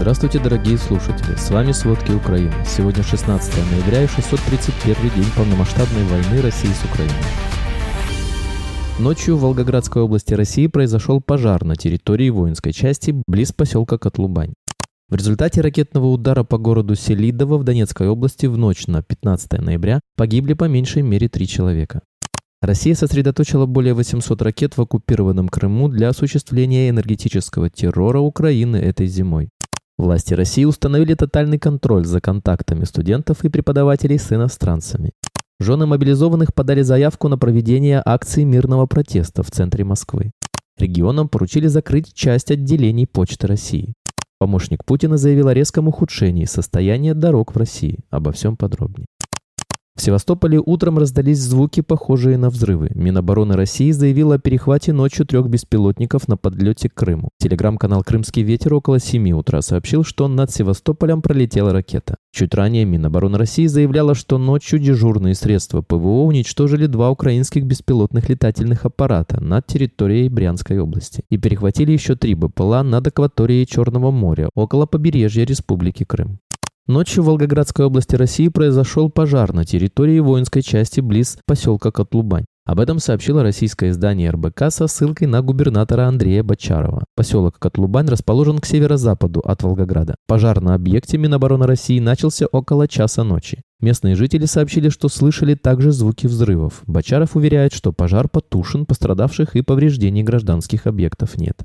Здравствуйте, дорогие слушатели! С вами «Сводки Украины». Сегодня 16 ноября и 631 день полномасштабной войны России с Украиной. Ночью в Волгоградской области России произошел пожар на территории воинской части близ поселка Котлубань. В результате ракетного удара по городу Селидово в Донецкой области в ночь на 15 ноября погибли по меньшей мере три человека. Россия сосредоточила более 800 ракет в оккупированном Крыму для осуществления энергетического террора Украины этой зимой. Власти России установили тотальный контроль за контактами студентов и преподавателей с иностранцами. Жены мобилизованных подали заявку на проведение акции мирного протеста в центре Москвы. Регионам поручили закрыть часть отделений Почты России. Помощник Путина заявил о резком ухудшении состояния дорог в России. Обо всем подробнее. В Севастополе утром раздались звуки, похожие на взрывы. Минобороны России заявила о перехвате ночью трех беспилотников на подлете к Крыму. Телеграм-канал «Крымский ветер» около 7 утра сообщил, что над Севастополем пролетела ракета. Чуть ранее Минобороны России заявляла, что ночью дежурные средства ПВО уничтожили два украинских беспилотных летательных аппарата над территорией Брянской области и перехватили еще три БПЛА над акваторией Черного моря около побережья Республики Крым. Ночью в Волгоградской области России произошел пожар на территории воинской части близ поселка Котлубань. Об этом сообщило российское издание РБК со ссылкой на губернатора Андрея Бочарова. Поселок Котлубань расположен к северо-западу от Волгограда. Пожар на объекте Минобороны России начался около часа ночи. Местные жители сообщили, что слышали также звуки взрывов. Бочаров уверяет, что пожар потушен, пострадавших и повреждений гражданских объектов нет.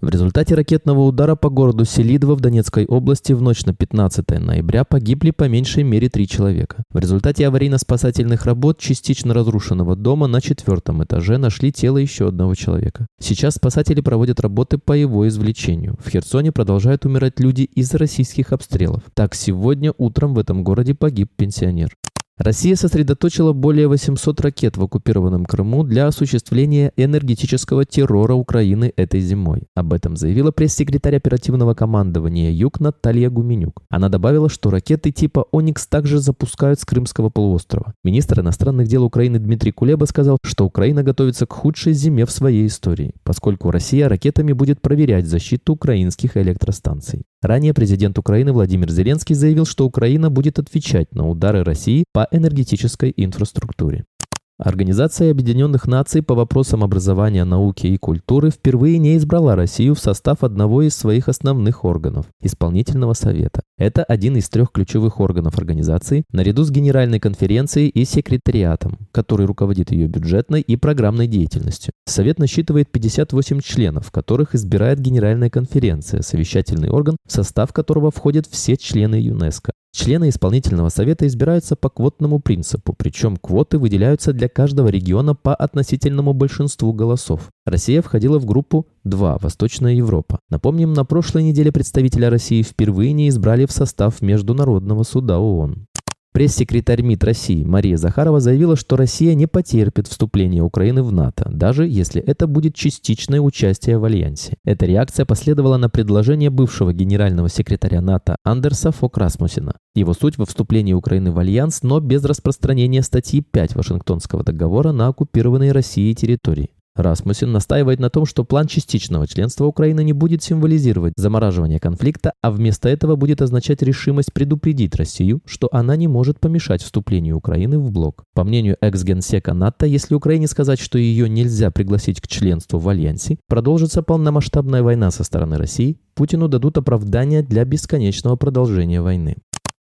В результате ракетного удара по городу Селидово в Донецкой области в ночь на 15 ноября погибли по меньшей мере три человека. В результате аварийно-спасательных работ частично разрушенного дома на четвертом этаже нашли тело еще одного человека. Сейчас спасатели проводят работы по его извлечению. В Херсоне продолжают умирать люди из-за российских обстрелов. Так, сегодня утром в этом городе погиб пенсионер. Россия сосредоточила более 800 ракет в оккупированном Крыму для осуществления энергетического террора Украины этой зимой. Об этом заявила пресс-секретарь оперативного командования «Юг» Наталья Гуменюк. Она добавила, что ракеты типа «Оникс» также запускают с Крымского полуострова. Министр иностранных дел Украины Дмитрий Кулеба сказал, что Украина готовится к худшей зиме в своей истории, поскольку Россия ракетами будет проверять защиту украинских электростанций. Ранее президент Украины Владимир Зеленский заявил, что Украина будет отвечать на удары России по энергетической инфраструктуре. Организация Объединенных Наций по вопросам образования, науки и культуры впервые не избрала Россию в состав одного из своих основных органов – Исполнительного совета. Это один из трех ключевых органов организации, наряду с Генеральной конференцией и секретариатом, который руководит ее бюджетной и программной деятельностью. Совет насчитывает 58 членов, которых избирает Генеральная конференция, совещательный орган, в состав которого входят все члены ЮНЕСКО. Члены исполнительного совета избираются по квотному принципу, причем квоты выделяются для каждого региона по относительному большинству голосов. Россия входила в группу 2 «Восточная Европа». Напомним, на прошлой неделе представителя России впервые не избрали в состав Международного суда ООН. Пресс-секретарь МИД России Мария Захарова заявила, что Россия не потерпит вступление Украины в НАТО, даже если это будет частичное участие в альянсе. Эта реакция последовала на предложение бывшего генерального секретаря НАТО Андерса Фок Расмусена. Его суть во вступлении Украины в альянс, но без распространения статьи 5 Вашингтонского договора на оккупированные Россией территории. Расмусин настаивает на том, что план частичного членства Украины не будет символизировать замораживание конфликта, а вместо этого будет означать решимость предупредить Россию, что она не может помешать вступлению Украины в блок. По мнению экс-генсека НАТО, если Украине сказать, что ее нельзя пригласить к членству в Альянсе, продолжится полномасштабная война со стороны России, Путину дадут оправдание для бесконечного продолжения войны.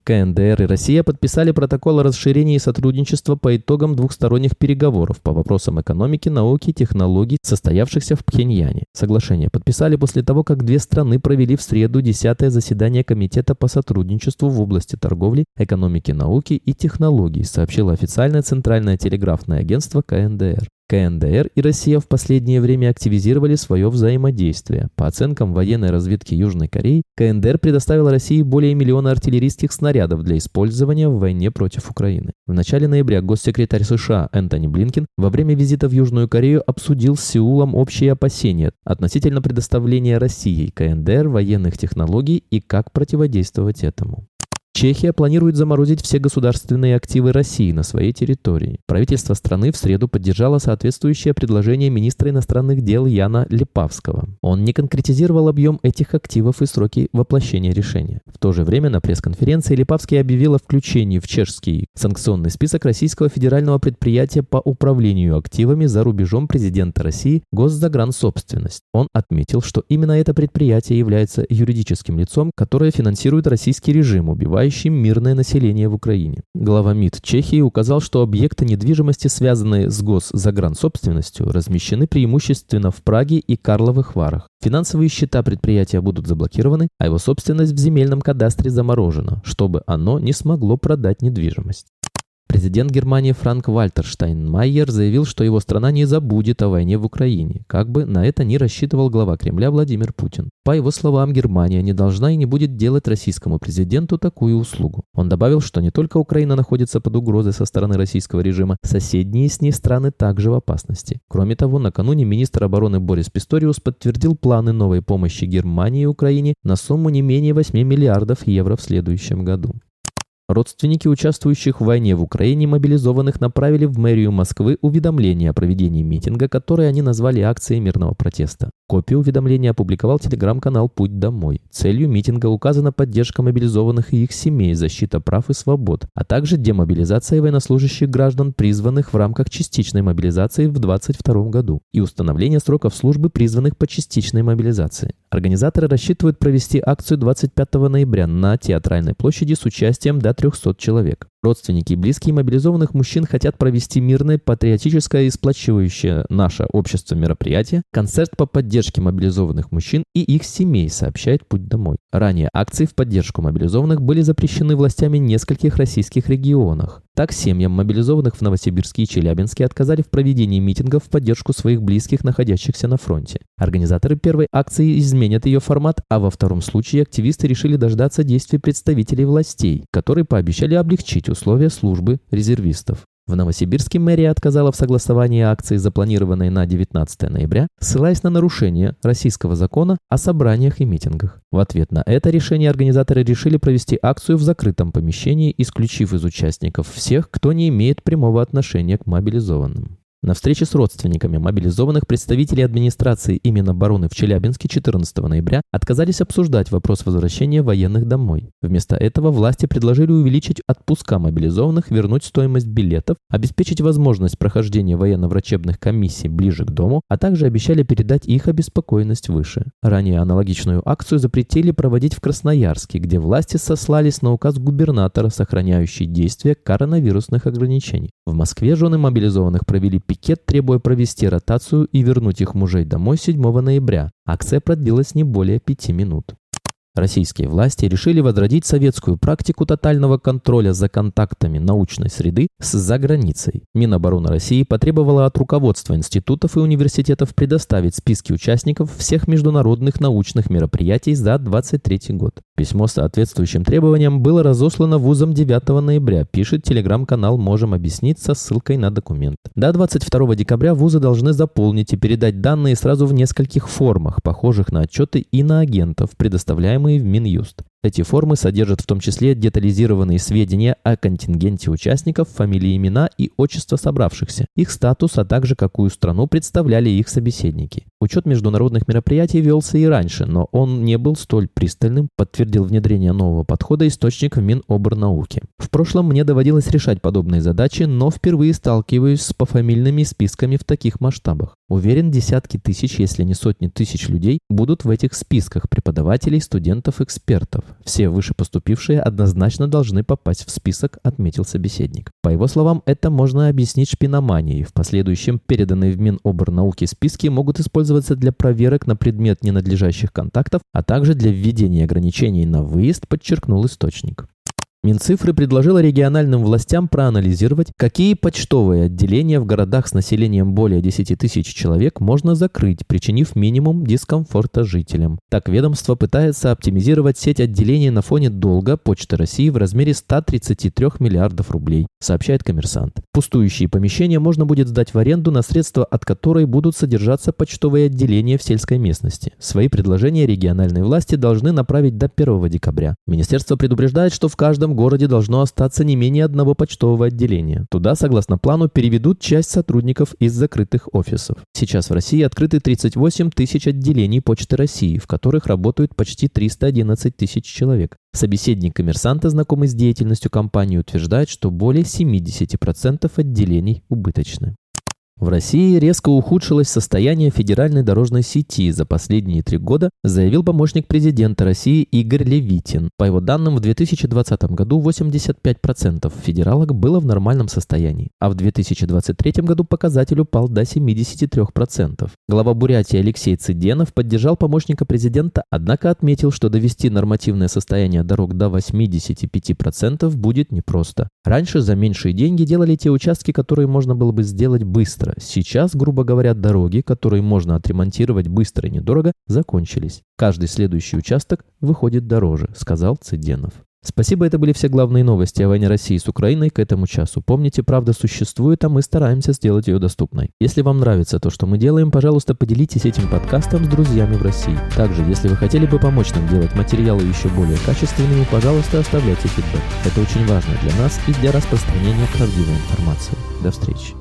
КНДР и Россия подписали протокол о расширении сотрудничества по итогам двухсторонних переговоров по вопросам экономики, науки и технологий, состоявшихся в Пхеньяне. Соглашение подписали после того, как две страны провели в среду 10 заседание Комитета по сотрудничеству в области торговли, экономики, науки и технологий, сообщило официальное Центральное телеграфное агентство КНДР. КНДР и Россия в последнее время активизировали свое взаимодействие. По оценкам военной разведки Южной Кореи, КНДР предоставила России более миллиона артиллерийских снарядов для использования в войне против Украины. В начале ноября госсекретарь США Энтони Блинкен во время визита в Южную Корею обсудил с Сеулом общие опасения относительно предоставления России КНДР военных технологий и как противодействовать этому. Чехия планирует заморозить все государственные активы России на своей территории. Правительство страны в среду поддержало соответствующее предложение министра иностранных дел Яна Лепавского. Он не конкретизировал объем этих активов и сроки воплощения решения. В то же время на пресс-конференции Лепавский объявил о включении в чешский санкционный список российского федерального предприятия по управлению активами за рубежом президента России «Госзагрансобственность». Он отметил, что именно это предприятие является юридическим лицом, которое финансирует российский режим, убивающий мирное население в Украине. Глава МИД Чехии указал, что объекты недвижимости, связанные с госзагрансобственностью, размещены преимущественно в Праге и Карловых Варах. Финансовые счета предприятия будут заблокированы, а его собственность в земельном кадастре заморожена, чтобы оно не смогло продать недвижимость. Президент Германии Франк Вальтер Штайнмайер заявил, что его страна не забудет о войне в Украине, как бы на это не рассчитывал глава Кремля Владимир Путин. По его словам, Германия не должна и не будет делать российскому президенту такую услугу. Он добавил, что не только Украина находится под угрозой со стороны российского режима, соседние с ней страны также в опасности. Кроме того, накануне министр обороны Борис Писториус подтвердил планы новой помощи Германии и Украине на сумму не менее 8 миллиардов евро в следующем году. Родственники участвующих в войне в Украине мобилизованных направили в мэрию Москвы уведомление о проведении митинга, которое они назвали акцией мирного протеста. Копию уведомления опубликовал телеграм-канал «Путь домой». Целью митинга указана поддержка мобилизованных и их семей, защита прав и свобод, а также демобилизация военнослужащих граждан, призванных в рамках частичной мобилизации в 2022 году, и установление сроков службы, призванных по частичной мобилизации. Организаторы рассчитывают провести акцию 25 ноября на Театральной площади с участием до 300 человек. Родственники и близкие мобилизованных мужчин хотят провести мирное, патриотическое и сплачивающее наше общество мероприятие, концерт по поддержке мобилизованных мужчин и их семей, сообщает «Путь домой». Ранее акции в поддержку мобилизованных были запрещены властями нескольких российских регионах. Так, семьям мобилизованных в Новосибирске и Челябинске отказали в проведении митингов в поддержку своих близких, находящихся на фронте. Организаторы первой акции изменят ее формат, а во втором случае активисты решили дождаться действий представителей властей, которые пообещали облегчить условия службы резервистов. В Новосибирске мэрия отказала в согласовании акции, запланированной на 19 ноября, ссылаясь на нарушение российского закона о собраниях и митингах. В ответ на это решение организаторы решили провести акцию в закрытом помещении, исключив из участников всех, кто не имеет прямого отношения к мобилизованным. На встрече с родственниками мобилизованных представителей администрации и Минобороны в Челябинске 14 ноября отказались обсуждать вопрос возвращения военных домой. Вместо этого власти предложили увеличить отпуска мобилизованных, вернуть стоимость билетов, обеспечить возможность прохождения военно-врачебных комиссий ближе к дому, а также обещали передать их обеспокоенность выше. Ранее аналогичную акцию запретили проводить в Красноярске, где власти сослались на указ губернатора, сохраняющий действие коронавирусных ограничений. В Москве жены мобилизованных провели пикет, требуя провести ротацию и вернуть их мужей домой 7 ноября. Акция продлилась не более пяти минут. Российские власти решили возродить советскую практику тотального контроля за контактами научной среды с заграницей. Минобороны России потребовала от руководства институтов и университетов предоставить списки участников всех международных научных мероприятий за 2023 год. Письмо с соответствующим требованием было разослано вузом 9 ноября, пишет телеграм-канал «Можем объяснить» со ссылкой на документ. До 22 декабря вузы должны заполнить и передать данные сразу в нескольких формах, похожих на отчеты иноагентов, предоставляемые в Минюст. Эти формы содержат в том числе детализированные сведения о контингенте участников, фамилии, имена и отчества собравшихся, их статус, а также какую страну представляли их собеседники. Учет международных мероприятий велся и раньше, но он не был столь пристальным, подтвердил внедрение нового подхода источник в Миноборнауки. В прошлом мне доводилось решать подобные задачи, но впервые сталкиваюсь с пофамильными списками в таких масштабах. Уверен, десятки тысяч, если не сотни тысяч людей будут в этих списках преподавателей, студентов, экспертов. Все вышепоступившие однозначно должны попасть в список, отметил собеседник. По его словам, это можно объяснить шпиноманией. В последующем переданные в Миноборнауки списки могут использоваться для проверок на предмет ненадлежащих контактов, а также для введения ограничений на выезд, подчеркнул источник. Минцифры предложила региональным властям проанализировать, какие почтовые отделения в городах с населением более 10 тысяч человек можно закрыть, причинив минимум дискомфорта жителям. Так ведомство пытается оптимизировать сеть отделений на фоне долга Почты России в размере 133 миллиардов рублей, сообщает коммерсант. Пустующие помещения можно будет сдать в аренду на средства, от которой будут содержаться почтовые отделения в сельской местности. Свои предложения региональные власти должны направить до 1 декабря. Министерство предупреждает, что в каждом каждом городе должно остаться не менее одного почтового отделения. Туда, согласно плану, переведут часть сотрудников из закрытых офисов. Сейчас в России открыты 38 тысяч отделений Почты России, в которых работают почти 311 тысяч человек. Собеседник коммерсанта, знакомый с деятельностью компании, утверждает, что более 70% отделений убыточны. В России резко ухудшилось состояние федеральной дорожной сети за последние три года, заявил помощник президента России Игорь Левитин. По его данным, в 2020 году 85% федералок было в нормальном состоянии, а в 2023 году показатель упал до 73%. Глава Бурятии Алексей Цыденов поддержал помощника президента, однако отметил, что довести нормативное состояние дорог до 85% будет непросто. Раньше за меньшие деньги делали те участки, которые можно было бы сделать быстро, быстро. Сейчас, грубо говоря, дороги, которые можно отремонтировать быстро и недорого, закончились. Каждый следующий участок выходит дороже, сказал Цыденов. Спасибо, это были все главные новости о войне России с Украиной к этому часу. Помните, правда существует, а мы стараемся сделать ее доступной. Если вам нравится то, что мы делаем, пожалуйста, поделитесь этим подкастом с друзьями в России. Также, если вы хотели бы помочь нам делать материалы еще более качественными, пожалуйста, оставляйте фидбэк. Это очень важно для нас и для распространения правдивой информации. До встречи.